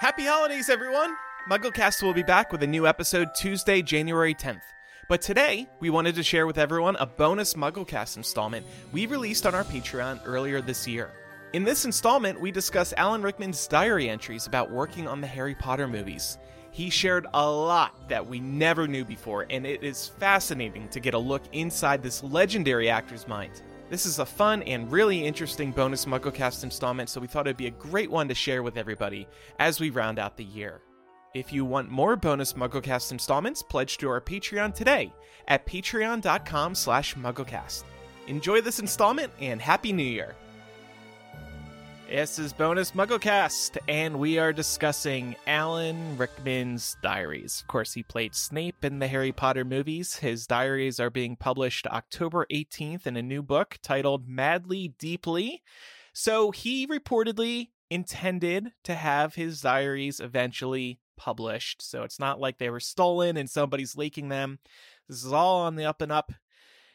Happy holidays, everyone! MuggleCast will be back with a new episode Tuesday, January 10th. But today, we wanted to share with everyone a bonus MuggleCast installment we released on our Patreon earlier this year. In this installment, we discuss Alan Rickman's diary entries about working on the Harry Potter movies. He shared a lot that we never knew before, and it is fascinating to get a look inside this legendary actor's mind. This is a fun and really interesting bonus MuggleCast installment, so we thought it'd be a great one to share with everybody as we round out the year. If you want more bonus MuggleCast installments, pledge to our Patreon today at patreon.com slash MuggleCast. Enjoy this installment and Happy New Year! This is bonus MuggleCast, and we are discussing Alan Rickman's diaries. Of course, he played Snape in the Harry Potter movies. His diaries are being published October 18th in a new book titled Madly Deeply. So he reportedly intended to have his diaries eventually published. So it's not like they were stolen and somebody's leaking them. This is all on the up and up.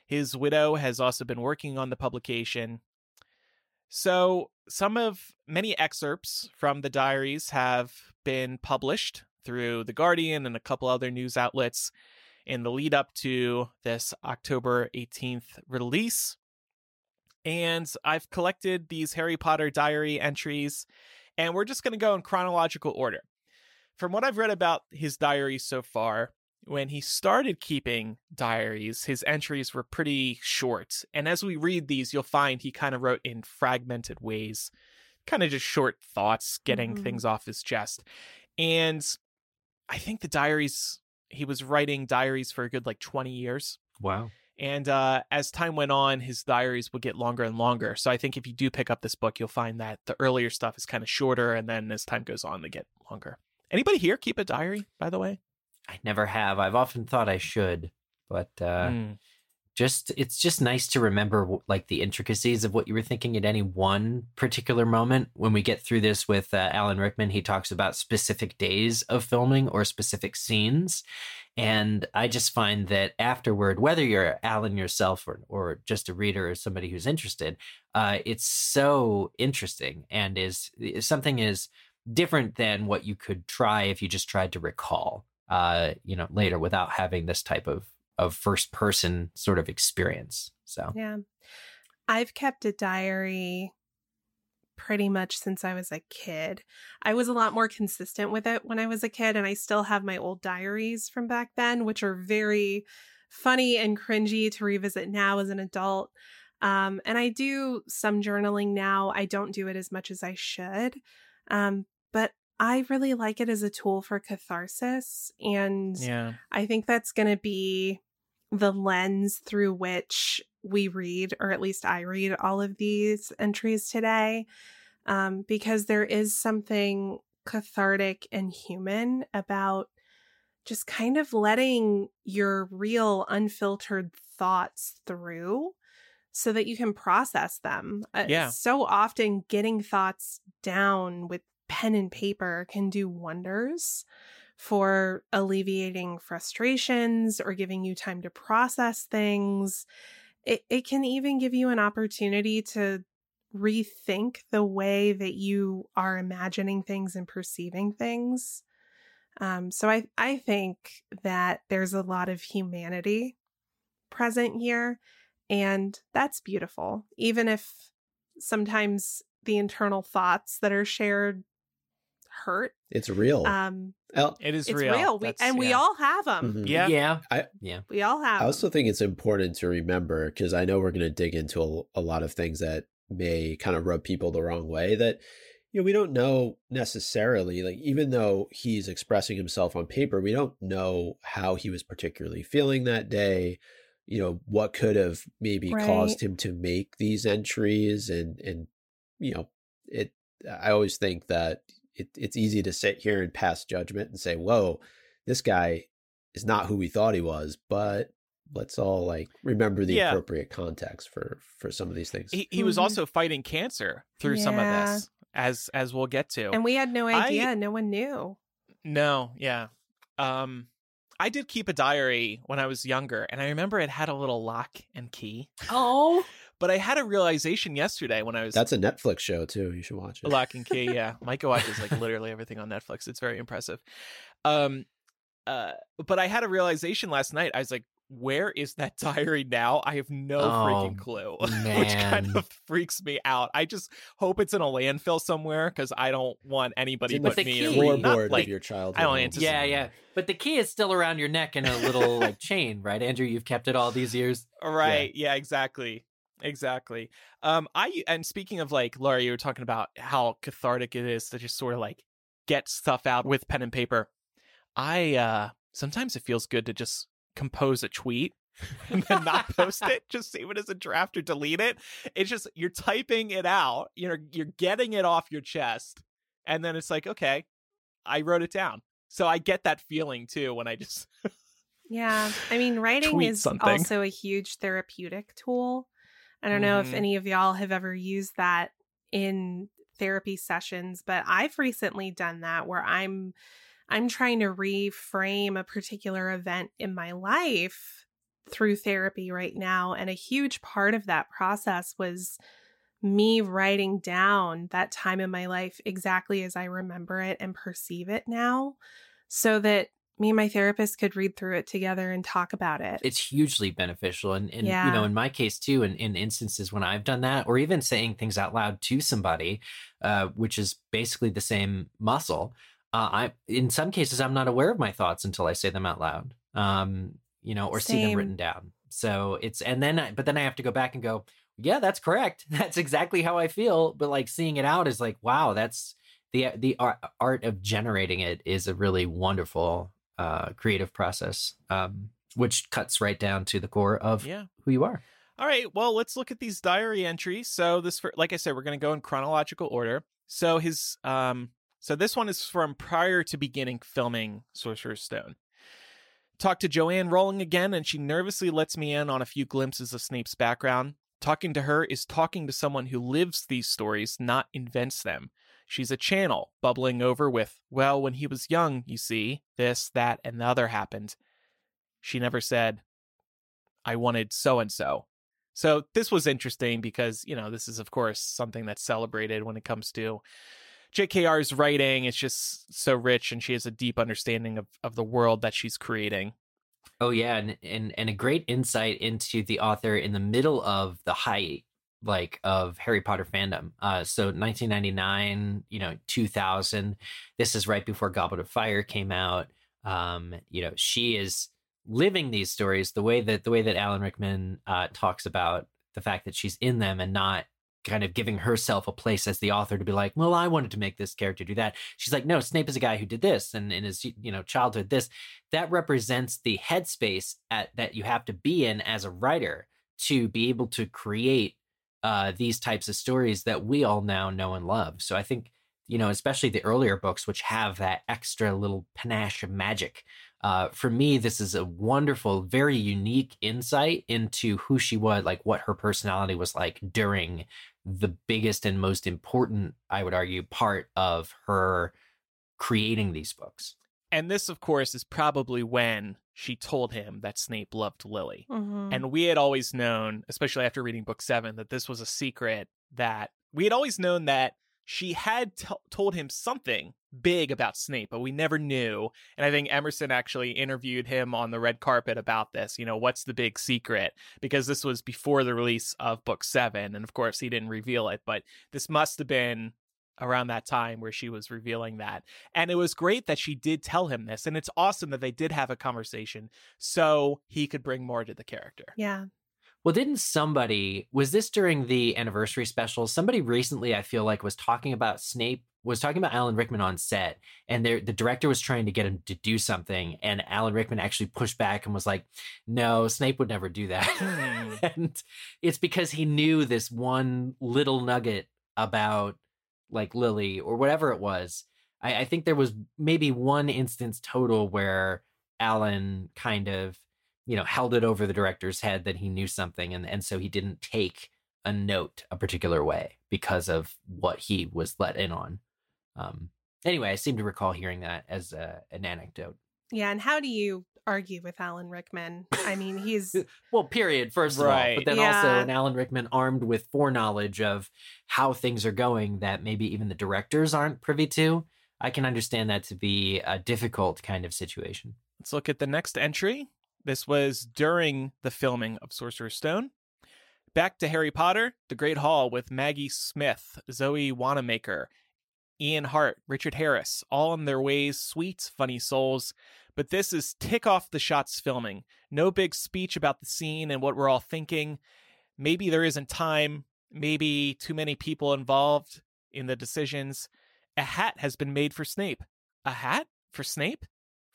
His widow has also been working on the publication. So, some of many excerpts from the diaries have been published through The Guardian and a couple other news outlets in the lead up to this October 18th release. And I've collected these Harry Potter diary entries, and we're just going to go in chronological order. From what I've read about his diary so far, when he started keeping diaries, his entries were pretty short. And as we read these, you'll find he kind of wrote in fragmented ways, kind of just short thoughts, getting Mhm. things off his chest. And I think the diaries, he was writing diaries for a good like 20 years. Wow. And uh, as time went on, his diaries would get longer and longer. So I think if you do pick up this book, you'll find that the earlier stuff is kind of shorter. And then as time goes on, they get longer. Anybody here keep a diary, by the way? I never have. I've often thought I should, but uh, Mm. just it's just nice to remember like the intricacies of what you were thinking at any one particular moment. When we get through this with uh, Alan Rickman, he talks about specific days of filming or specific scenes, and I just find that afterward, whether you're Alan yourself or or just a reader or somebody who's interested, uh, it's so interesting and is is- something is different than what you could try if you just tried to recall uh you know later without having this type of of first person sort of experience so Yeah. I've kept a diary pretty much since I was a kid. I was a lot more consistent with it when I was a kid, and I still have my old diaries from back then, which are very funny and cringy to revisit now as an adult. Um, and I do some journaling now. I don't do it as much as I should. Um, but I really like it as a tool for catharsis. And Yeah. I think that's going to be the lens through which we read, or at least I read all of these entries today, um, because there is something cathartic and human about just kind of letting your real, unfiltered thoughts through so that you can process them. Uh, Yeah. So often, getting thoughts down with pen and paper can do wonders for alleviating frustrations or giving you time to process things. It, it can even give you an opportunity to rethink the way that you are imagining things and perceiving things. Um, so I, I think that there's a lot of humanity present here, and that's beautiful. Even if sometimes the internal thoughts that are shared hurt. It's real. Um, El- It is it's real. real, we, That's- and we all have them. Mhm. Yeah. yeah I- yeah We all have. I 'em. also think it's important to remember because I know we're going to dig into a, a lot of things that may kind of rub people the wrong way that you know we don't know necessarily like even though he's expressing himself on paper we don't know how he was particularly feeling that day you know what could have maybe caused him to make these entries and and you know it i always think that it, it's easy to sit here and pass judgment and say whoa this guy is not who we thought he was but let's all like remember the Yeah. appropriate context for for some of these things He, he was Mhm. also fighting cancer through some of this, as as we'll get to. and we had no I- idea. no one knew. No, yeah. Um I did keep a diary when I was younger and I remember it had a little lock and key. Oh, But I had a realization yesterday when I was That's a Netflix show too. You should watch it. Lock and Key. Yeah, Micah watches like literally everything on Netflix. It's very impressive. Um, uh, but I had a realization last night. I was like, where is that diary now? I have no Oh, freaking clue, which kind of freaks me out. I just hope it's in a landfill somewhere because I don't want anybody in but the me to key. read. Not like of your childhood. I don't home. anticipate- Yeah, yeah. But the key is still around your neck in a little like chain, right, Andrew? You've kept it all these years. Right. Yeah, exactly. Exactly. Um I and speaking of like Laura, you were talking about how cathartic it is to just sort of like get stuff out with pen and paper. I uh sometimes it feels good to just compose a tweet and then not post it, just save it as a draft or delete it. It's just you're typing it out, you know, you're getting it off your chest, and then it's like, okay, I wrote it down. So I get that feeling too when I just Yeah. I mean, writing is something. also a huge therapeutic tool. I don't know if Mhm. any of y'all have ever used that in therapy sessions, but I've recently done that where I'm I'm trying to reframe a particular event in my life through therapy right now and a huge part of that process was me writing down that time in my life exactly as I remember it and perceive it now so that me and my therapist could read through it together and talk about it. It's hugely beneficial. And, and you know, in my case too, in, in instances when I've done that, or even saying things out loud to somebody, uh, which is basically the same muscle, uh, I in some cases I'm not aware of my thoughts until I say them out loud. Um, you know, or see them written down. So it's and then I, but then I have to go back and go, yeah, that's correct. That's exactly how I feel. But like seeing it out is like, wow, that's the the art, art of generating it is a really wonderful uh, creative process, um, which cuts right down to the core of Yeah. who you are. All right, well, let's look at these diary entries. So this, fir- like I said, we're going to go in chronological order. So his, um, so this one is from prior to beginning filming Sorcerer's Stone. Talk to Joanne Rowling again, and she nervously lets me in on a few glimpses of Snape's background. Talking to her is talking to someone who lives these stories, not invents them. She's a channel, bubbling over with, well, when he was young, you see, this, that, and the other happened. She never said, I wanted so and so. So this was interesting because, you know, this is, of course, something that's celebrated when it comes to JKR's writing. It's just so rich and she has a deep understanding of, of the world that she's creating. Oh yeah, and, and and a great insight into the author in the middle of the height like of Harry Potter fandom. Uh so 1999, you know, 2000. This is right before Goblet of Fire came out. Um, you know, she is living these stories the way that the way that Alan Rickman uh talks about the fact that she's in them and not kind of giving herself a place as the author to be like, well, I wanted to make this character do that. She's like, no, Snape is a guy who did this and in his you know childhood this. That represents the headspace at that you have to be in as a writer to be able to create uh, these types of stories that we all now know and love. So I think you know, especially the earlier books, which have that extra little panache of magic. Uh, for me, this is a wonderful, very unique insight into who she was, like what her personality was like during the biggest and most important, I would argue, part of her creating these books. And this, of course, is probably when she told him that Snape loved Lily. Mhm. And we had always known, especially after reading book seven, that this was a secret that we had always known that she had t- told him something big about Snape, but we never knew. And I think Emerson actually interviewed him on the red carpet about this. You know, what's the big secret? Because this was before the release of book seven. And of course, he didn't reveal it, but this must have been around that time where she was revealing that. And it was great that she did tell him this. And it's awesome that they did have a conversation so he could bring more to the character. yeah. Well, didn't somebody was this during the anniversary special? Somebody recently, I feel like, was talking about Snape, was talking about Alan Rickman on set, and there the director was trying to get him to do something, and Alan Rickman actually pushed back and was like, "No, Snape would never do that." Hmm. and it's because he knew this one little nugget about like Lily or whatever it was. I, I think there was maybe one instance total where Alan kind of you know held it over the director's head that he knew something and and so he didn't take a note a particular way because of what he was let in on um anyway i seem to recall hearing that as a, an anecdote Yeah, and how do you argue with Alan Rickman? I mean, he's well, period, first of all. Right. But then Yeah. also an Alan Rickman armed with foreknowledge of how things are going that maybe even the directors aren't privy to. I can understand that to be a difficult kind of situation. Let's look at the next entry. This was during the filming of Sorcerer's Stone. Back to Harry Potter, The Great Hall with Maggie Smith, Zoe Wanamaker, Ian Hart, Richard Harris, all in their ways, sweet, funny souls. But this is tick off the shots filming. No big speech about the scene and what we're all thinking. Maybe there isn't time, maybe too many people involved in the decisions. A hat has been made for Snape. A hat for Snape?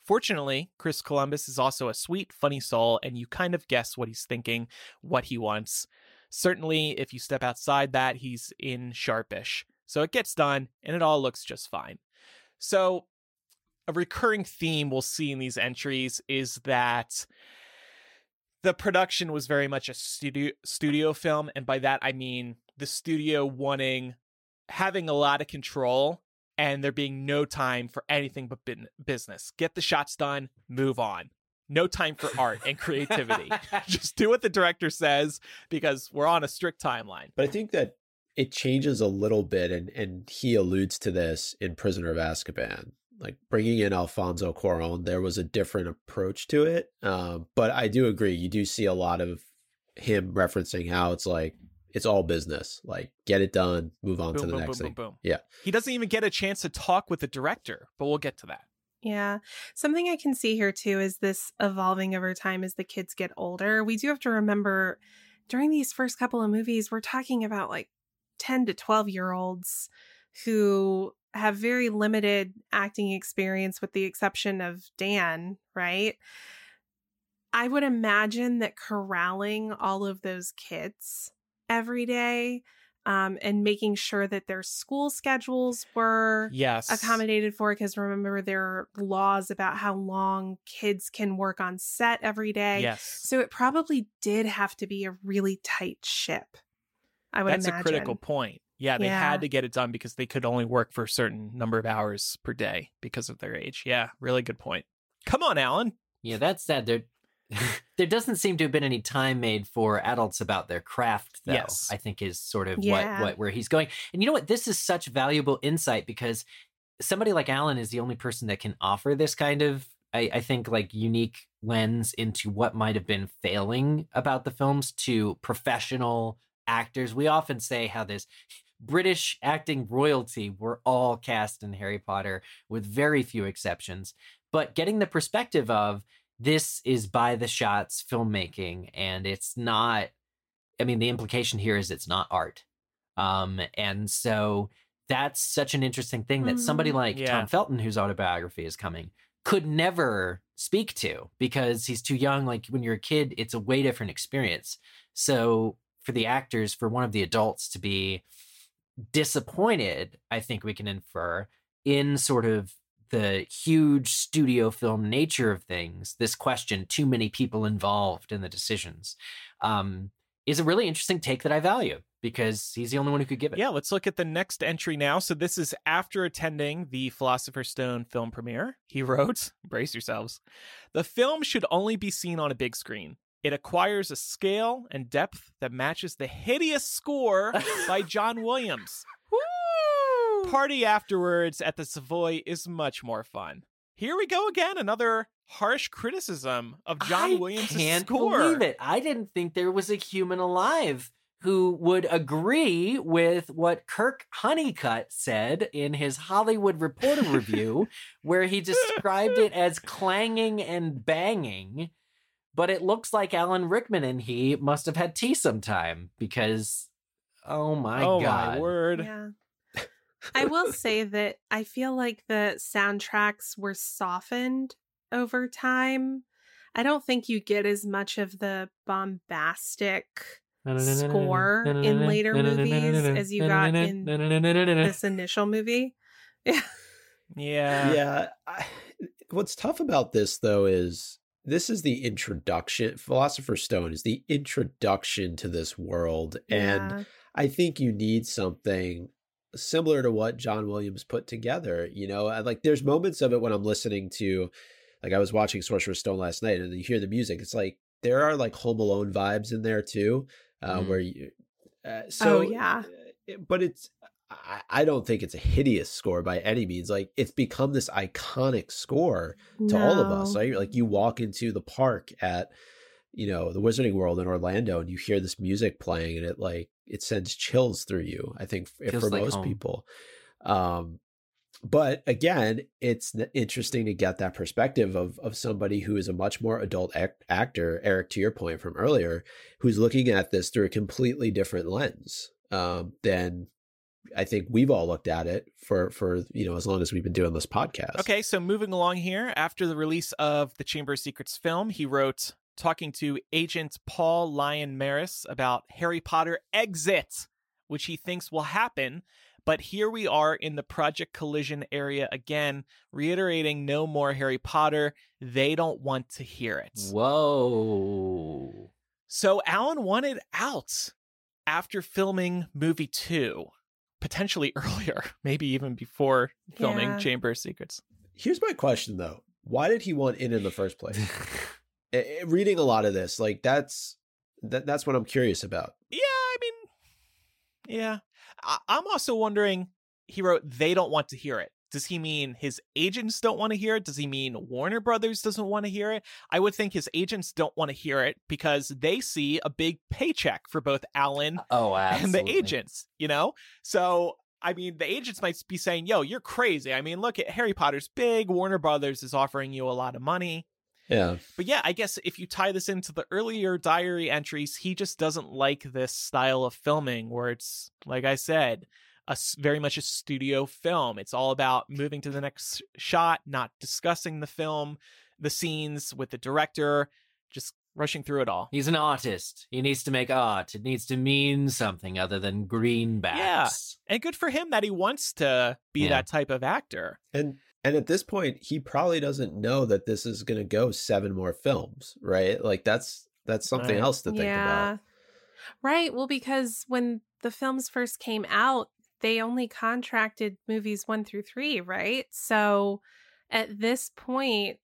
Fortunately, Chris Columbus is also a sweet, funny soul, and you kind of guess what he's thinking, what he wants. Certainly, if you step outside that, he's in sharpish. So it gets done, and it all looks just fine. So, a recurring theme we'll see in these entries is that the production was very much a studio studio film, and by that I mean the studio wanting having a lot of control and there being no time for anything but bin- business. Get the shots done, move on. No time for art and creativity. Just do what the director says because we're on a strict timeline. But I think that it changes a little bit, and and he alludes to this in Prisoner of Azkaban. Like bringing in Alfonso Cuarón, there was a different approach to it. Um, but I do agree, you do see a lot of him referencing how it's like it's all business. Like get it done, move on to the boom, next boom, thing. boom, boom. Yeah. He doesn't even get a chance to talk with the director, but we'll get to that. Yeah. Something I can see here too is this evolving over time as the kids get older. We do have to remember during these first couple of movies, we're talking about like 10 to 12 year olds who have very limited acting experience with the exception of Dan, right? I would imagine that corralling all of those kids every day um, and making sure that their school schedules were Yes. accommodated for because remember there are laws about how long kids can work on set every day. Yes. So it probably did have to be a really tight ship. I would That's imagine. a critical point. Yeah, they Yeah. had to get it done because they could only work for a certain number of hours per day because of their age. Yeah, really good point. Come on, Alan. Yeah, that's sad. There, there doesn't seem to have been any time made for adults about their craft, though. Yes. I think is sort of Yeah. what what where he's going. And you know what? This is such valuable insight because somebody like Alan is the only person that can offer this kind of, I, I think, like unique lens into what might have been failing about the films to professional actors. We often say how this British acting royalty were all cast in Harry Potter with very few exceptions. But getting the perspective of this is by the shots filmmaking and it's not I mean the implication here is it's not art. Um and so that's such an interesting thing that somebody Mhm. like Yeah. Tom Felton whose autobiography is coming could never speak to because he's too young like when you're a kid it's a way different experience. So for the actors for one of the adults to be disappointed, I think we can infer in sort of the huge studio film nature of things, this question, too many people involved in the decisions, um, is a really interesting take that I value because he's the only one who could give it. Yeah, let's look at the next entry now. So this is after attending the Philosopher's Stone film premiere. He wrote, brace yourselves. The film should only be seen on a big screen. It acquires a scale and depth that matches the hideous score by John Williams. Party afterwards at the Savoy is much more fun. Here we go again, another harsh criticism of John I Williams' can't score. believe it. I didn't think there was a human alive who would agree with what Kirk Honeycutt said in his Hollywood Reporter review, where he described it as clanging and banging. But it looks like Alan Rickman and he must have had tea sometime because, oh my oh god, my word. Yeah. I will say that I feel like the soundtracks were softened over time. I don't think you get as much of the bombastic score in later movies as you got in this initial movie. Yeah. yeah I, what's tough about this though is this is the introduction philosopher's stone is the introduction to this world and i think you need something similar to what john williams put together you know I- like there's moments of it when i'm listening to Like I was watching Sorcerer's Stone last night, and you hear the music. It's like there are like Home Alone vibes in there too, uh, Mhm. where you. Uh, so oh yeah. uh, but it's I, I don't think it's a hideous score by any means. Like it's become this iconic score to all of us. Right? Like you walk into the park at you know the Wizarding World in Orlando, and you hear this music playing, and it like it sends chills through you. I think Feels for like most home. people. Um, but again, it's interesting to get that perspective of of somebody who is a much more adult act- actor, Eric, to your point from earlier, who's looking at this through a completely different lens um, than I think we've all looked at it for for you know as long as we've been doing this podcast. Okay, so moving along here, after the release of the Chamber of Secrets film, he wrote talking to agent Paul Lyon Maris about Harry Potter exit, which he thinks will happen. But here we are in the Project Collision area again, reiterating no more Harry Potter. They don't want to hear it. Whoa. So Alan wanted out after filming movie two, potentially earlier, maybe even before filming Yeah. Chamber of Secrets. Here's my question though: Why did he want in in the first place? Eh, eh, Reading a lot of this, like that's that, that's what I'm curious about. Yeah, I mean, yeah. I- I'm also wondering. He wrote, "They don't want to hear it." Does he mean his agents don't want to hear it? Does he mean Warner Brothers doesn't want to hear it? I would think his agents don't want to hear it because they see a big paycheck for both Alan uh, oh, absolutely. and the agents, you know? So, I mean, the agents might be saying, yo, you're crazy. I mean, look at Harry Potter's big. Warner Brothers is offering you a lot of money. Yeah, But yeah, I guess if you tie this into the earlier diary entries, he just doesn't like this style of filming where it's, like I said, a s- very much a studio film. It's all about moving to the next shot, not discussing the film, the scenes with the director, just rushing through it all. He's an artist. He needs to make art. It needs to mean something other than greenbacks. Yeah. And good for him that he wants to be Yeah. that type of actor. and and at this point, he probably doesn't know that this is going to go seven more films, right? Like that's that's something Right. else to think yeah. about. Right. Well, because when the films first came out, they only contracted movies one through three, right? So at this point,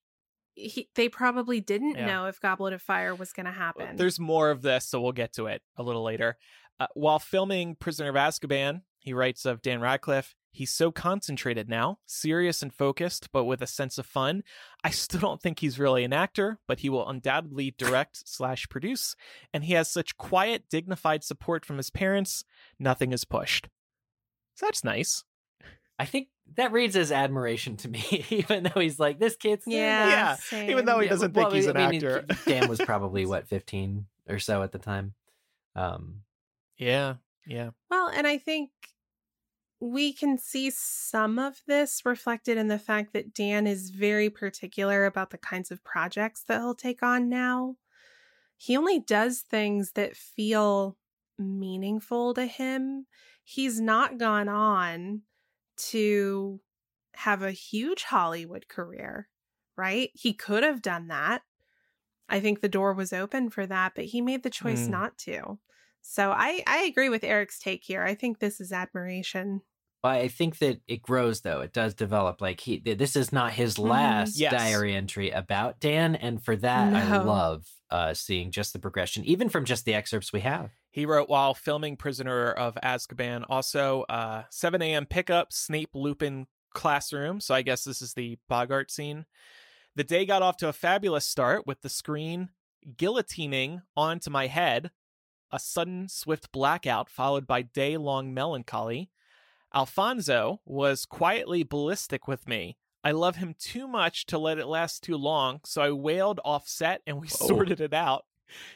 he, they probably didn't Yeah. know if Goblet of Fire was going to happen. There's more of this, so we'll get to it a little later. Uh, while filming Prisoner of Azkaban, he writes of Dan Radcliffe, he's so concentrated now, serious and focused, but with a sense of fun. I still don't think he's really an actor, but he will undoubtedly direct slash produce, and he has such quiet, dignified support from his parents. Nothing is pushed. So that's nice. I think that reads as admiration to me, even though he's like, this kid's yeah. Yeah, same. even though he doesn't well, think he's I an mean, actor. Dan was probably what 15 or so at the time. Um, Yeah, yeah. Well, and I think we can see some of this reflected in the fact that Dan is very particular about the kinds of projects that he'll take on now. He only does things that feel meaningful to him. He's not gone on to have a huge Hollywood career, right? He could have done that. I think the door was open for that, but he made the choice Mm. not to. So I I agree with Eric's take here. I think this is admiration. but I think that it grows though. It does develop. Like he, this is not his Mhm. last Yes. diary entry about Dan, and for that I love uh, seeing just the progression, even from just the excerpts we have. He wrote while filming Prisoner of Azkaban. Also, uh, 7 a.m. pickup, Snape Lupin classroom. So I guess this is the Boggart scene. The day got off to a fabulous start with the screen guillotining onto my head, a sudden swift blackout followed by day long melancholy. Alfonso was quietly ballistic with me. I love him too much to let it last too long, so I wailed off set and we Whoa. sorted it out.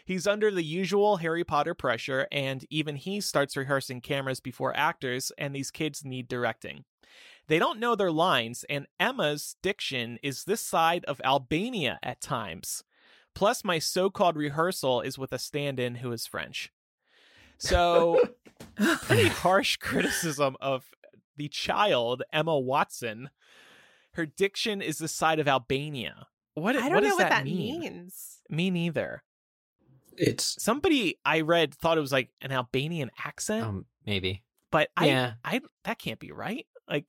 He's under the usual Harry Potter pressure, and even he starts rehearsing cameras before actors, and these kids need directing. They don't know their lines, and Emma's diction is this side of Albania at times. Plus, my so called rehearsal is with a stand in who is French. So, pretty harsh criticism of the child, Emma Watson. Her diction is the side of Albania. What, I don't what know does what that mean? means. Me neither. It's Somebody I read thought it was like an Albanian accent, Um, maybe. but I, yeah. I that can't be right. Like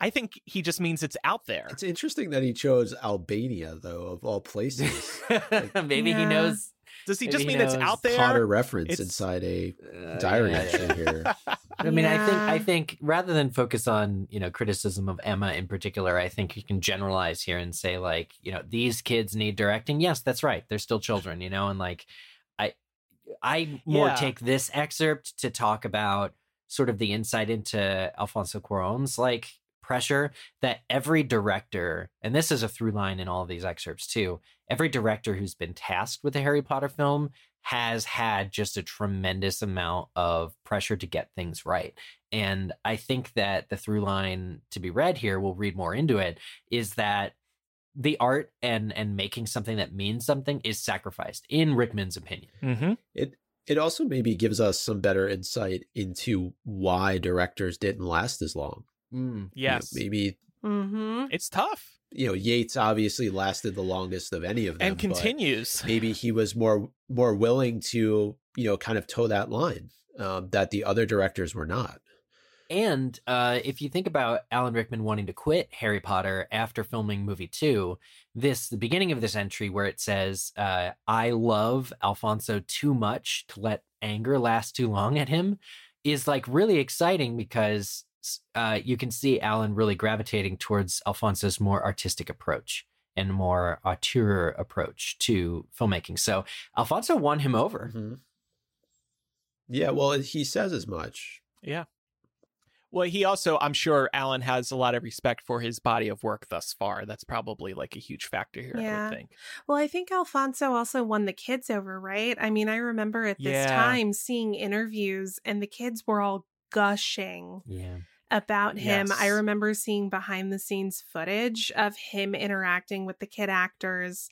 I think he just means it's out there. It's interesting that he chose Albania, though, of all places. Maybe Yeah. he knows. Does he just he mean it's out there? Potter reference It's- inside a uh, diary yeah, entry yeah. here. I mean, I think I think rather than focus on you know criticism of Emma in particular, I think you can generalize here and say like you know these kids need directing. Yes, that's right. They're still children, you know, and like I I more Yeah. take this excerpt to talk about sort of the insight into Alfonso Cuarón's like pressure that every director, and this is a through line in all of these excerpts too, every director who's been tasked with a Harry Potter film has had just a tremendous amount of pressure to get things right. And I think that the through line to be read here, we'll read more into it, is that the art and and making something that means something is sacrificed, in Rickman's opinion. mm-hmm. It it also maybe gives us some better insight into why directors didn't last as long. You know, Yes. maybe Mm-hmm. It's tough you know Yates obviously lasted the longest of any of them, and continues. maybe he was more more willing to you know kind of toe that line um, that the other directors were not. And uh, if you think about Alan Rickman wanting to quit Harry Potter after filming movie two, this the beginning of this entry where it says, uh, "I love Alfonso too much to let anger last too long at him," is like really exciting because uh, you can see Alan really gravitating towards Alfonso's more artistic approach and more auteur approach to filmmaking. So Alfonso won him over. Mhm. Yeah, well, he says as much. Yeah. Well, he also, I'm sure Alan has a lot of respect for his body of work thus far. That's probably like a huge factor here, I Yeah. would think. Well, I think Alfonso also won the kids over, right? I mean, I remember at this Yeah. time seeing interviews and the kids were all gushing Yeah. About him. I remember seeing behind the scenes footage of him interacting with the kid actors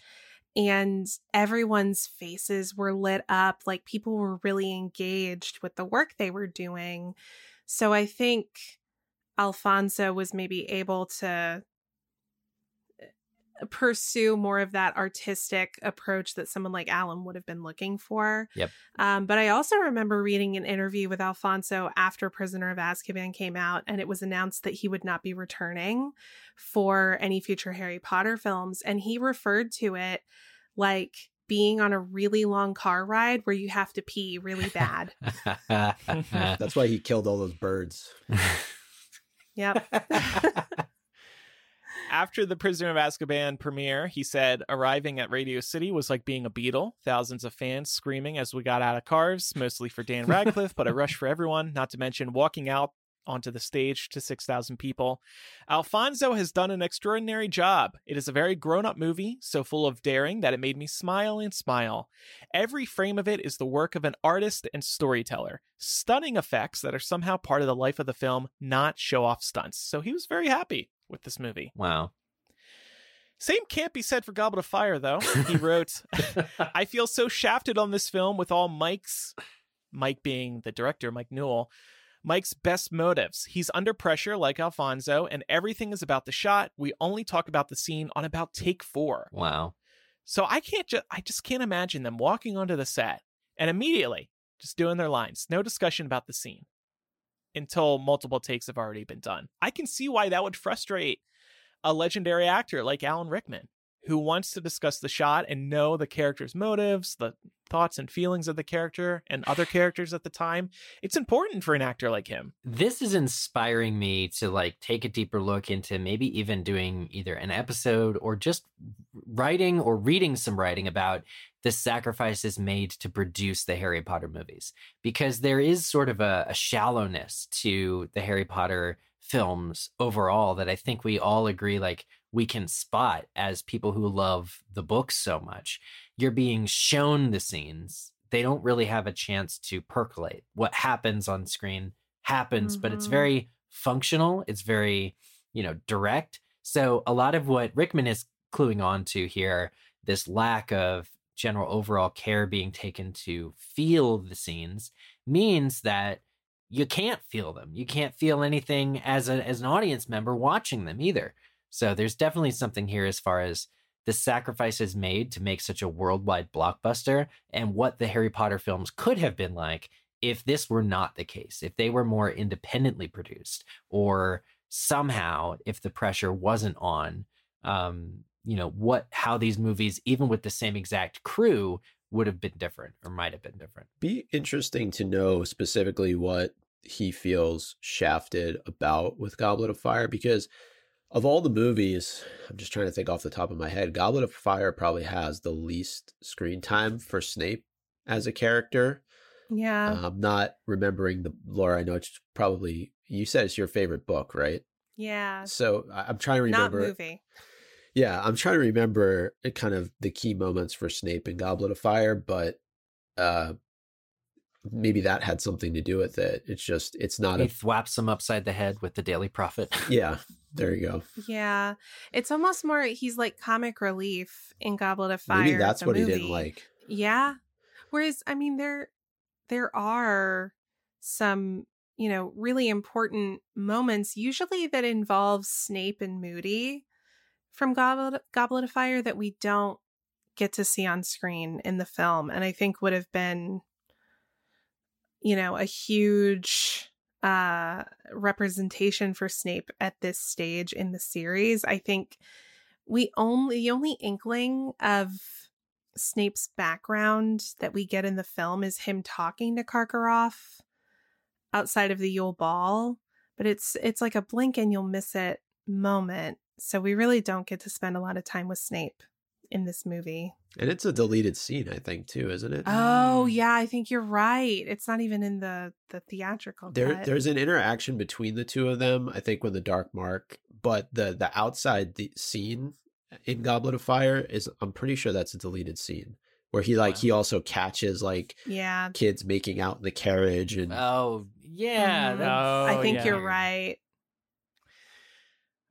and everyone's faces were lit up like people were really engaged with the work they were doing. So I think Alfonso was maybe able to pursue more of that artistic approach that someone like Alan would have been looking for. Yep. Um, but I also remember reading an interview with Alfonso after Prisoner of Azkaban came out, and it was announced that he would not be returning for any future Harry Potter films. And he referred to it like being on a really long car ride where you have to pee really bad. That's why he killed all those birds. yep. After the Prisoner of Azkaban premiere, he said arriving at Radio City was like being a Beatle. Thousands of fans screaming as we got out of cars, mostly for Dan Radcliffe, but a rush for everyone, not to mention walking out onto the stage to 6,000 people. Alfonso has done an extraordinary job. It is a very grown up movie, so full of daring that it made me smile and smile. Every frame of it is the work of an artist and storyteller. Stunning effects that are somehow part of the life of the film, not show off stunts. So he was very happy with this movie. wow. Same can't be said for Goblet of Fire, though. He wrote, I feel so shafted on this film with all Mike's, Mike being the director, Mike Newell, Mike's best motives. He's under pressure like Alfonso, and everything is about the shot. We only talk about the scene on about take four. Wow. So I can't just, I just can't imagine them walking onto the set and immediately just doing their lines. No discussion about the scene until multiple takes have already been done. I can see why that would frustrate a legendary actor like Alan Rickman, who wants to discuss the shot and know the character's motives, the thoughts and feelings of the character and other characters at the time. It's important for an actor like him. This is inspiring me to like take a deeper look into maybe even doing either an episode or just writing or reading some writing about the sacrifices made to produce the Harry Potter movies because there is sort of a, a shallowness to the Harry Potter films overall that I think we all agree like we can spot as people who love the books so much. You're being shown the scenes. They don't really have a chance to percolate. What happens on screen happens, but it's Mhm. very functional. It's very, you know, direct. So a lot of what Rickman is cluing on to here, this lack of general overall care being taken to feel the scenes, means that you can't feel them. You can't feel anything as a as an audience member watching them either. So there's definitely something here as far as the sacrifices made to make such a worldwide blockbuster and what the Harry Potter films could have been like if this were not the case, if they were more independently produced or somehow, if the pressure wasn't on, um, you know, what how these movies, even with the same exact crew, would have been different or might have been different. Be interesting to know specifically what he feels shafted about with Goblet of Fire because of all the movies, I'm just trying to think off the top of my head. Goblet of Fire probably has the least screen time for Snape as a character. Yeah. I'm not remembering the Laura. I know it's probably you said it's your favorite book, right? yeah. So I'm trying to remember. Not movie. Yeah, I'm trying to remember it kind of the key moments for Snape in Goblet of Fire, but uh maybe that had something to do with it. It's just it's not He a thwaps him upside the head with the Daily Prophet. yeah. There you go. Yeah. It's almost more he's like comic relief in Goblet of Fire. Maybe that's the what he didn't like. Yeah. Whereas I mean there there are some, you know, really important moments usually that involve Snape and Moody from Goblet Goblet of Fire that we don't get to see on screen in the film and I think would have been you know, a huge uh representation for Snape at this stage in the series. I think we only the only inkling of Snape's background that we get in the film is him talking to Karkaroff outside of the Yule Ball, but it's it's like a blink and you'll miss it moment. So we really don't get to spend a lot of time with Snape in this movie. And it's a deleted scene, I think, too, isn't it? Oh Mm. yeah, I think you're right. It's not even in the the theatrical there cut. there's an interaction between the two of them, I think, with the Dark Mark, but the the outside the scene in Goblet of Fire is I'm pretty sure that's a deleted scene where he like Wow. he also catches like yeah. kids making out in the carriage and Oh yeah, Mhm. Oh, I think yeah. you're right.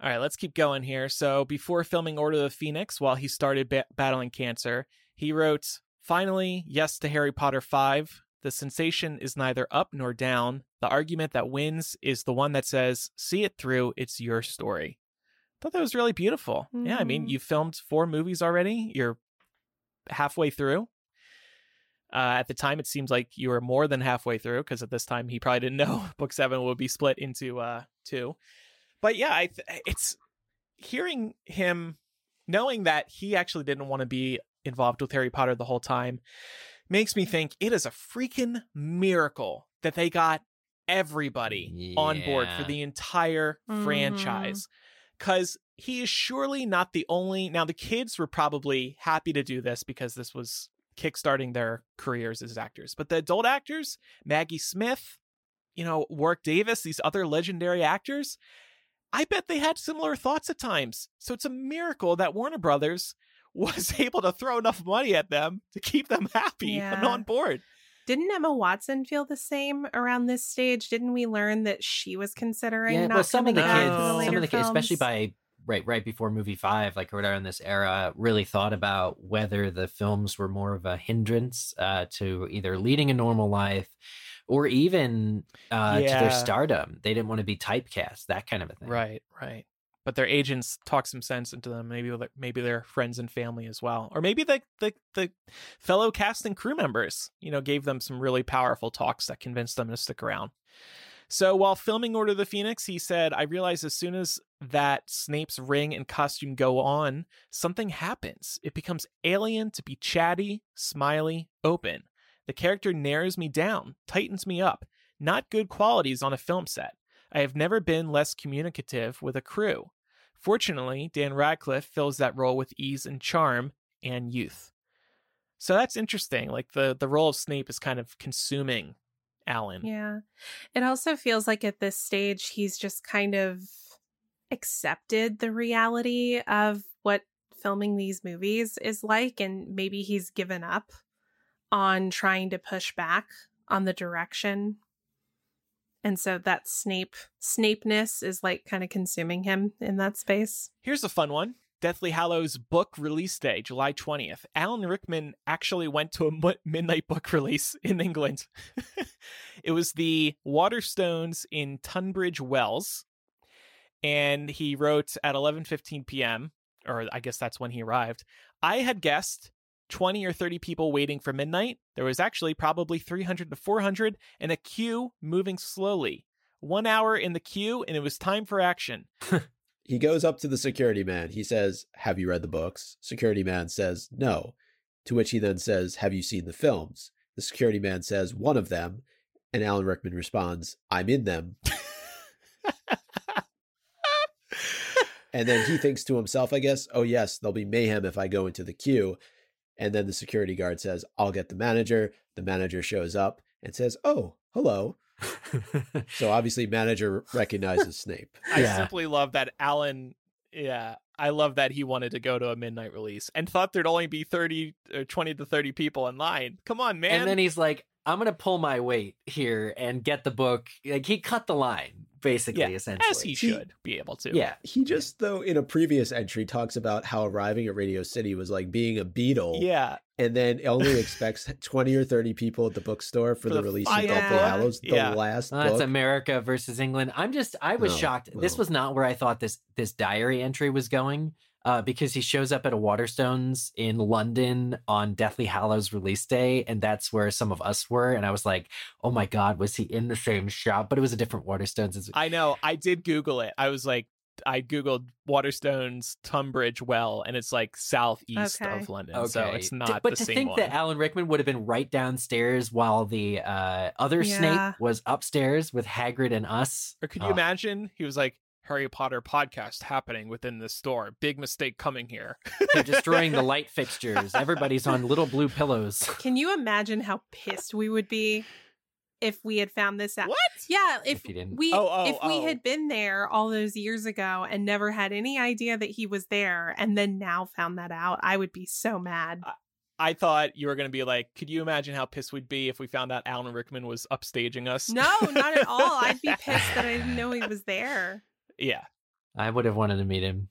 All right, let's keep going here. So, before filming Order of the Phoenix, while he started ba- battling cancer, he wrote, Finally, yes to Harry Potter 5. The sensation is neither up nor down. The argument that wins is the one that says, See it through, it's your story. thought that was really beautiful. Yeah, I mean, Mhm. you filmed four movies already. You're halfway through. Uh, at the time, it seems like you were more than halfway through because at this time he probably didn't know book seven would be split into uh, two. But yeah, I th- it's hearing him knowing that he actually didn't want to be involved with Harry Potter the whole time makes me think it is a freaking miracle that they got everybody on board for the entire Mhm. franchise because he is surely not the only now the kids were probably happy to do this because this was kickstarting their careers as actors but the adult actors maggie smith you know warwick davis these other legendary actors i bet they had similar thoughts at times so it's a miracle that warner brothers was able to throw enough money at them to keep them happy and on board Didn't Emma Watson feel the same around this stage? Didn't we learn that she was considering yeah. not Well, some of the kids, the some of the kids, especially by right right before movie five, like or whatever in this era, really thought about whether the films were more of a hindrance uh, to either leading a normal life or even uh, to their stardom. They didn't want to be typecast, that kind of a thing. Right, right. But their agents talk some sense into them. Maybe maybe their friends and family as well, or maybe the the the fellow cast and crew members, you know, gave them some really powerful talks that convinced them to stick around. So while filming Order of the Phoenix, he said, "I realized as soon as that Snape's ring and costume go on, something happens. It becomes alien to be chatty, smiley, open. The character narrows me down, tightens me up. Not good qualities on a film set." I have never been less communicative with a crew. Fortunately, Dan Radcliffe fills that role with ease and charm and youth. So that's interesting. Like the the role of Snape is kind of consuming Alan. Yeah. It also feels like at this stage he's just kind of accepted the reality of what filming these movies is like and maybe he's given up on trying to push back on the direction. And so that Snape Snapeness is like kind of consuming him in that space. Here's a fun one. Deathly Hallows book release day, July 20th. Alan Rickman actually went to a midnight book release in England. it was the Waterstones in Tunbridge Wells. And he wrote at 11:15 p.m., or I guess that's when he arrived. I had guessed 20 or 30 people waiting for midnight. There was actually probably 300 to 400 and a queue moving slowly. One hour in the queue, and it was time for action. He goes up to the security man. He says, Have you read the books? Security man says, No. To which he then says, Have you seen the films? The security man says, One of them. And Alan Rickman responds, I'm in them. and then he thinks to himself, I guess, Oh, yes, there'll be mayhem if I go into the queue. And then the security guard says, I'll get the manager. The manager shows up and says, Oh, hello. So obviously, manager recognizes Snape. I Yeah. simply love that Alan. Yeah, I love that he wanted to go to a midnight release and thought there'd only be 30 or 20 to 30 people in line. Come on, man. and then he's like, I'm gonna pull my weight here and get the book. Like he cut the line, basically, Yeah, essentially. as he See- should be able to. Yeah. He just, though, in a previous entry, talks about how arriving at Radio City was like being a beetle. Yeah. And then only expects 20 or 30 people at the bookstore for, For the, the release of Deathly book? Hallows, the Yeah. last Well, that's book. America versus England. I'm just I was No, shocked. This was not where I thought this this diary entry was going. Uh, because he shows up at a Waterstones in London on Deathly Hallows release day, and that's where some of us were. And I was like, "Oh my god, was he in the same shop?" But it was a different Waterstones. I know. I did Google it. I was like, I Googled Waterstones Tunbridge Well, and it's like southeast Okay. of London. okay. So it's T- not but the to same think one. that Alan Rickman would have been right downstairs while the uh, other Yeah. Snape was upstairs with Hagrid and us. or could you Oh. imagine? He was like, Harry Potter podcast happening within this store. Big mistake coming here. They're destroying the light fixtures. Everybody's on little blue pillows. Can you imagine how pissed we would be if we had found this out? What? Yeah, if, If you didn't- we Oh, oh, if we oh. had been there all those years ago and never had any idea that he was there and then now found that out, I would be so mad. I thought you were going to be like, could you imagine how pissed we'd be if we found out Alan Rickman was upstaging us? No, not at all. I'd be pissed that I didn't know he was there. Yeah. I would have wanted to meet him.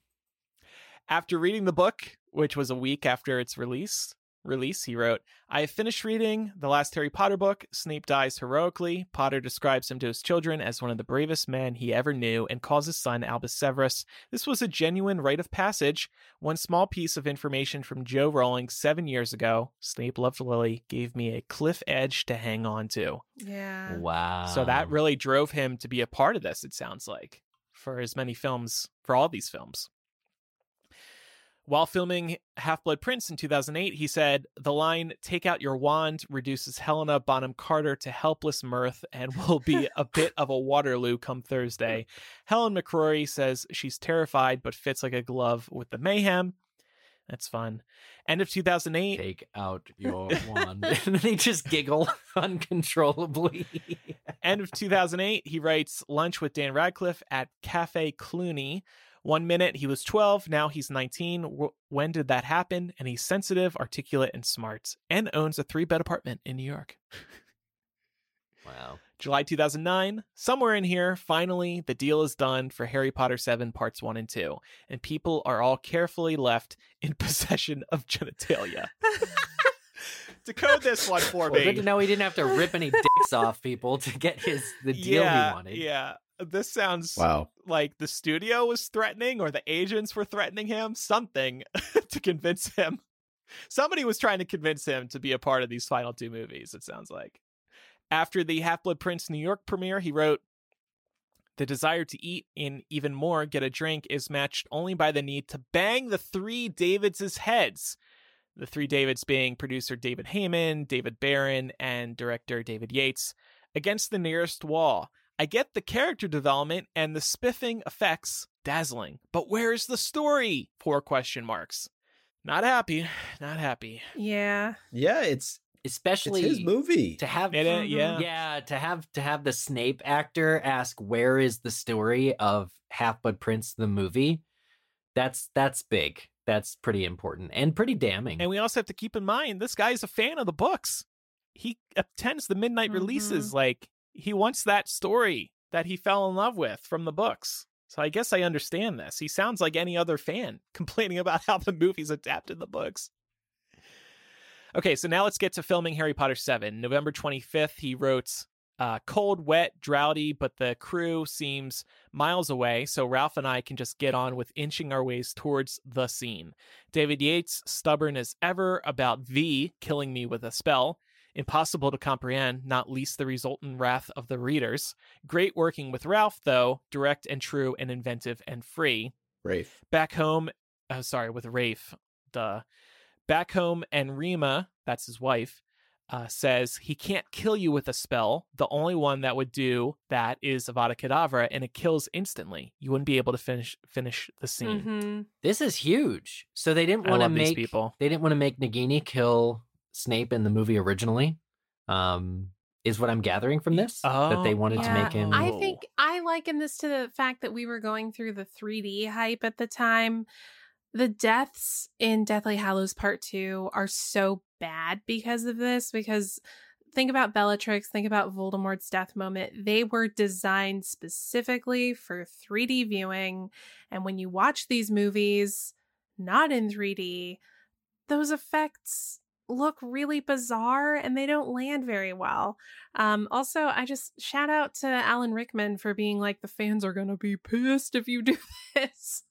After reading the book, which was a week after its release, release, he wrote, I have finished reading the last Harry Potter book. Snape dies heroically. Potter describes him to his children as one of the bravest men he ever knew and calls his son Albus Severus. This was a genuine rite of passage. One small piece of information from Jo Rowling seven years ago, Snape loved Lily, gave me a cliff edge to hang on to. Yeah. Wow. So that really drove him to be a part of this, it sounds like, for as many films, for all these films. While filming Half Blood Prince in 2008, he said, The line, take out your wand, reduces Helena Bonham Carter to helpless mirth and will be a bit of a Waterloo come Thursday. Helen McCrory says she's terrified but fits like a glove with the mayhem. That's fun. End of 2008. take out your wand. and then they just giggle uncontrollably. End of 2008, he writes Lunch with Dan Radcliffe at Cafe Cluny. One minute he was 12, now he's 19. Wh- When did that happen? And he's sensitive, articulate, and smart, and owns a three bed apartment in New York. Wow. July 2009, somewhere in here, finally, the deal is done for Harry Potter 7 Parts 1 and 2, and people are all carefully left in possession of genitalia. Decode this one for Well, me. good to know he didn't have to rip any dicks off people to get his the deal yeah, he wanted. Yeah. This sounds Wow. like the studio was threatening or the agents were threatening him, something to convince him. Somebody was trying to convince him to be a part of these final two movies, it sounds like. After the Half Blood Prince New York premiere, he wrote The desire to eat and even more get a drink is matched only by the need to bang the three Davids' heads. The three Davids being producer David Heyman, David Barron, and director David Yates, against the nearest wall. I get the character development and the spiffing effects dazzling, but where's the story? Four question marks. Not happy. Not happy. Yeah. Yeah, it's it's Especially his movie. to have It, uh, Mhm. yeah. yeah to have to have the Snape actor ask where is the story of Half Blood Prince the movie. That's that's big. That's pretty important and pretty damning. And we also have to keep in mind this guy's a fan of the books. He attends the midnight Mhm. releases. Like he wants that story that he fell in love with from the books. So I guess I understand this. He sounds like any other fan complaining about how the movies adapted the books. Okay, so now let's get to filming Harry Potter 7. November 25th, he wrote uh, cold, wet, droughty, but the crew seems miles away, so Ralph and I can just get on with inching our ways towards the scene. David Yates, stubborn as ever about V killing me with a spell, impossible to comprehend, not least the resultant wrath of the readers. Great working with Ralph, though, direct and true and inventive and free. Rafe. Back home, uh, sorry, with Rafe, duh. Back home, and Rima, that's his wife, uh, says he can't kill you with a spell. The only one that would do that is Avada Kedavra, and it kills instantly. You wouldn't be able to finish finish the scene. hmm This is huge. So they didn't want to love these make people. they didn't want to make Nagini kill Snape in the movie originally. Um, is what I'm gathering from this that they Oh, wanted to make him. I Oh. think I liken this to the fact that we were going through the 3D hype at the time. The deaths in Deathly Hallows Part 2 are so bad because of this, because think about Bellatrix, think about Voldemort's death moment. They were designed specifically for 3D viewing. And when you watch these movies not in 3D, those effects look really bizarre and they don't land very well. Um, also, I just shout out to Alan Rickman for being like, the fans are gonna be pissed if you do this.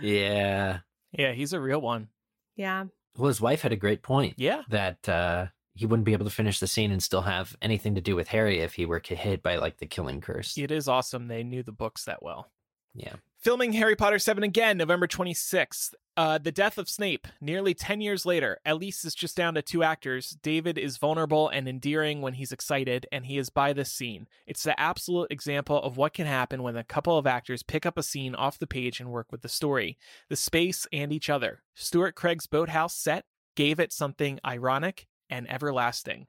Yeah. Yeah, he's a real one. yeah. Well, his wife had a great point Yeah. that uh, he wouldn't be able to finish the scene and still have anything to do with Harry if he were hit by like the killing curse. It is awesome they knew the books that well. Yeah. Filming Harry Potter 7 again, November 26th. Uh, the death of Snape, nearly 10 years later. At least it's just down to two actors. David is vulnerable and endearing when he's excited, and he is by this scene. It's the absolute example of what can happen when a couple of actors pick up a scene off the page and work with the story, the space, and each other. Stuart Craig's boathouse set gave it something ironic and everlasting.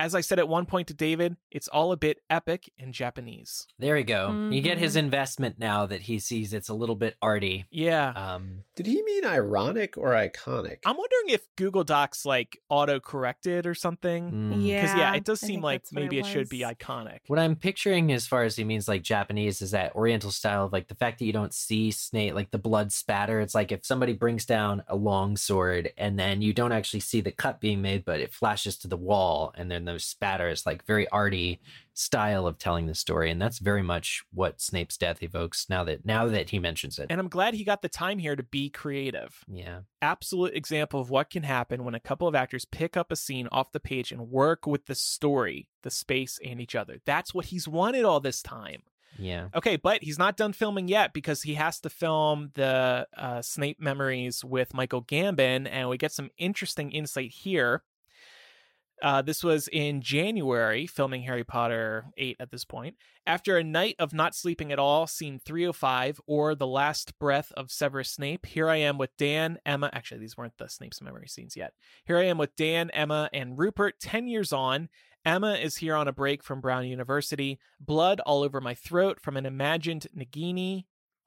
As I said at one point to David, it's all a bit epic in Japanese. There you go. You get his Mhm. investment now that he sees it's a little bit arty. Yeah. Um, Did he mean ironic or iconic? I'm wondering if Google Docs like auto corrected or something. mm. Yeah. Because yeah, it does I seem like maybe it, should be iconic. What I'm picturing as far as he means like Japanese is that Oriental style of like the fact that you don't see snake, like the blood spatter. It's like if somebody brings down a long sword and then you don't actually see the cut being made, but it flashes to the wall and then those spatters, like very arty style of telling the story. And that's very much what Snape's death evokes now that now that he mentions it. And I'm glad he got the time here to be creative. yeah. Absolute example of what can happen when a couple of actors pick up a scene off the page and work with the story, the space, and each other. That's what he's wanted all this time. Yeah. Okay, but he's not done filming yet because he has to film the uh, Snape memories with Michael Gambon, and we get some interesting insight here. Uh, this was in January, filming Harry Potter 8 at this point. After a night of not sleeping at all, scene 305, or The Last Breath of Severus Snape, here I am with Dan, Emma. Actually, these weren't the Snape's memory scenes yet. Here I am with Dan, Emma, and Rupert, 10 years on. Emma is here on a break from Brown University. Blood all over my throat from an imagined Nagini.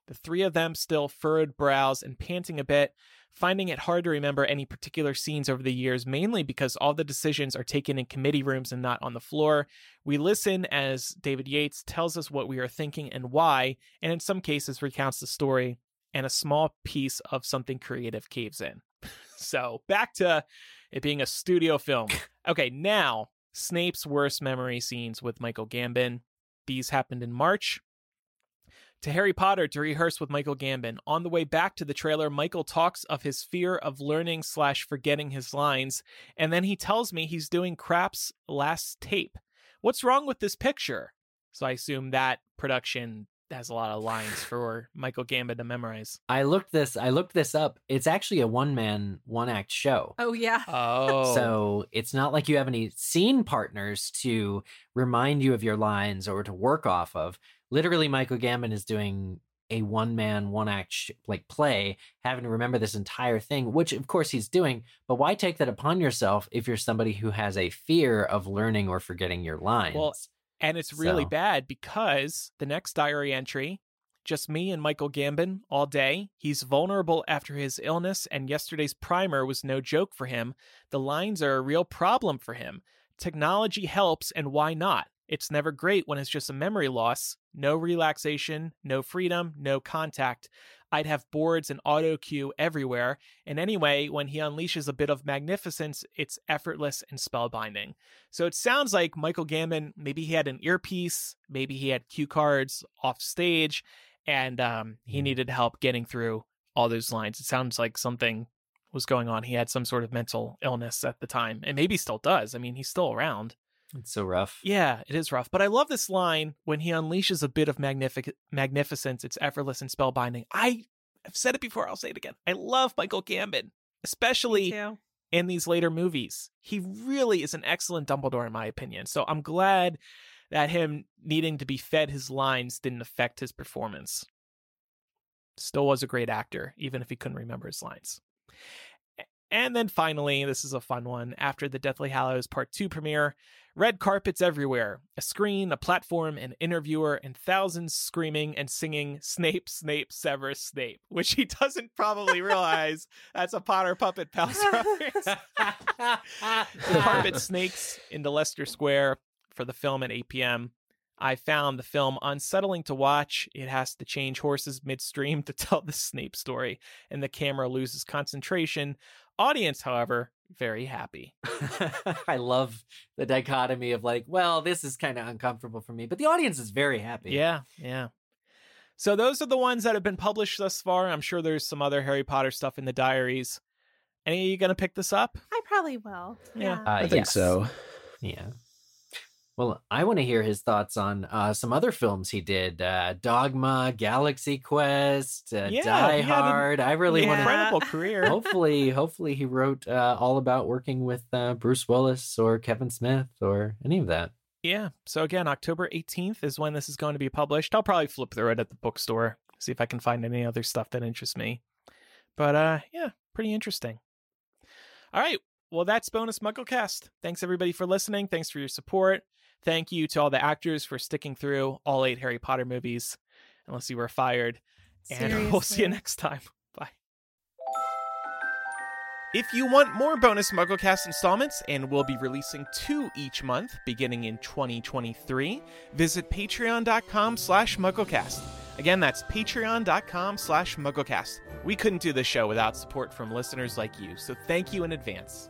The three of them still furrowed brows and panting a bit, finding it hard to remember any particular scenes over the years, mainly because all the decisions are taken in committee rooms and not on the floor. We listen as David Yates tells us what we are thinking and why, and in some cases recounts the story, and a small piece of something creative caves in. so back to it being a studio film. Okay, now Snape's worst memory scenes with Michael Gambon. These happened in March. To Harry Potter to rehearse with Michael Gambon. On the way back to the trailer, Michael talks of his fear of learning slash forgetting his lines, and then he tells me he's doing Krapp's last tape. What's wrong with this picture? So I assume that production has a lot of lines for Michael Gambon to memorize. I looked this I looked this up. It's actually a one man, one act show. Oh yeah. Oh. So it's not like you have any scene partners to remind you of your lines or to work off of. Literally, Michael Gambon is doing a one man, one act sh- like play, having to remember this entire thing, which of course he's doing. But why take that upon yourself if you're somebody who has a fear of learning or forgetting your lines? Well, And it's really So- bad because the next diary entry, just me and Michael Gambon all day. He's vulnerable after his illness, and yesterday's primer was no joke for him. The lines are a real problem for him. Technology helps, and why not? It's never great when it's just a memory loss. No relaxation, no freedom, no contact. I'd have boards and auto cue everywhere. And anyway, when he unleashes a bit of magnificence, it's effortless and spellbinding. So it sounds like Michael Gambon maybe he had an earpiece, maybe he had cue cards off stage, and um, he Mhm. needed help getting through all those lines. It sounds like something was going on. He had some sort of mental illness at the time, and maybe still does. I mean, he's still around. It's so rough. Yeah, it is rough. But I love this line when he unleashes a bit of magnific- magnificence. It's effortless and spellbinding. I have said it before. I'll say it again. I love Michael Gambon, especially in these later movies. He really is an excellent Dumbledore, in my opinion. So I'm glad that him needing to be fed his lines didn't affect his performance. Still was a great actor, even if he couldn't remember his lines. And then finally, this is a fun one. After the Deathly Hallows Part 2 premiere, red carpets everywhere a screen, a platform, an interviewer, and thousands screaming and singing Snape, Snape, Severus Snape, which he doesn't probably realize that's a Potter Puppet Pals reference. the carpet snakes into Leicester Square for the film at 8 p.m. I found the film unsettling to watch. It has to change horses midstream to tell the Snape story, and the camera loses concentration. Audience, however, very happy. I love the dichotomy of like, well, this is kind of uncomfortable for me, but the audience is very happy. Yeah, yeah. So those are the ones that have been published thus far. I'm sure there's some other Harry Potter stuff in the diaries. Any of you gonna pick this up? I probably will. Yeah. Uh, I think yes. so. Yeah. Well, I want to hear his thoughts on uh, some other films he did: uh, Dogma, Galaxy Quest, uh, Yeah, Die he had an Hard. I really want to. Incredible career. hopefully, hopefully he wrote uh, all about working with uh, Bruce Willis or Kevin Smith or any of that. Yeah. So again, October 18th is when this is going to be published. I'll probably flip through it at the bookstore, see if I can find any other stuff that interests me. But uh yeah, pretty interesting. All right. Well, that's bonus Mugglecast. Thanks everybody for listening. Thanks for your support. Thank you to all the actors for sticking through all eight Harry Potter movies, unless you were fired. And we'll see you next time. Bye. If you want more bonus MuggleCast installments, and we'll be releasing two each month beginning in 2023, visit patreon.com slash MuggleCast. Again, that's patreon.com slash MuggleCast. We couldn't do this show without support from listeners like you, so thank you in advance.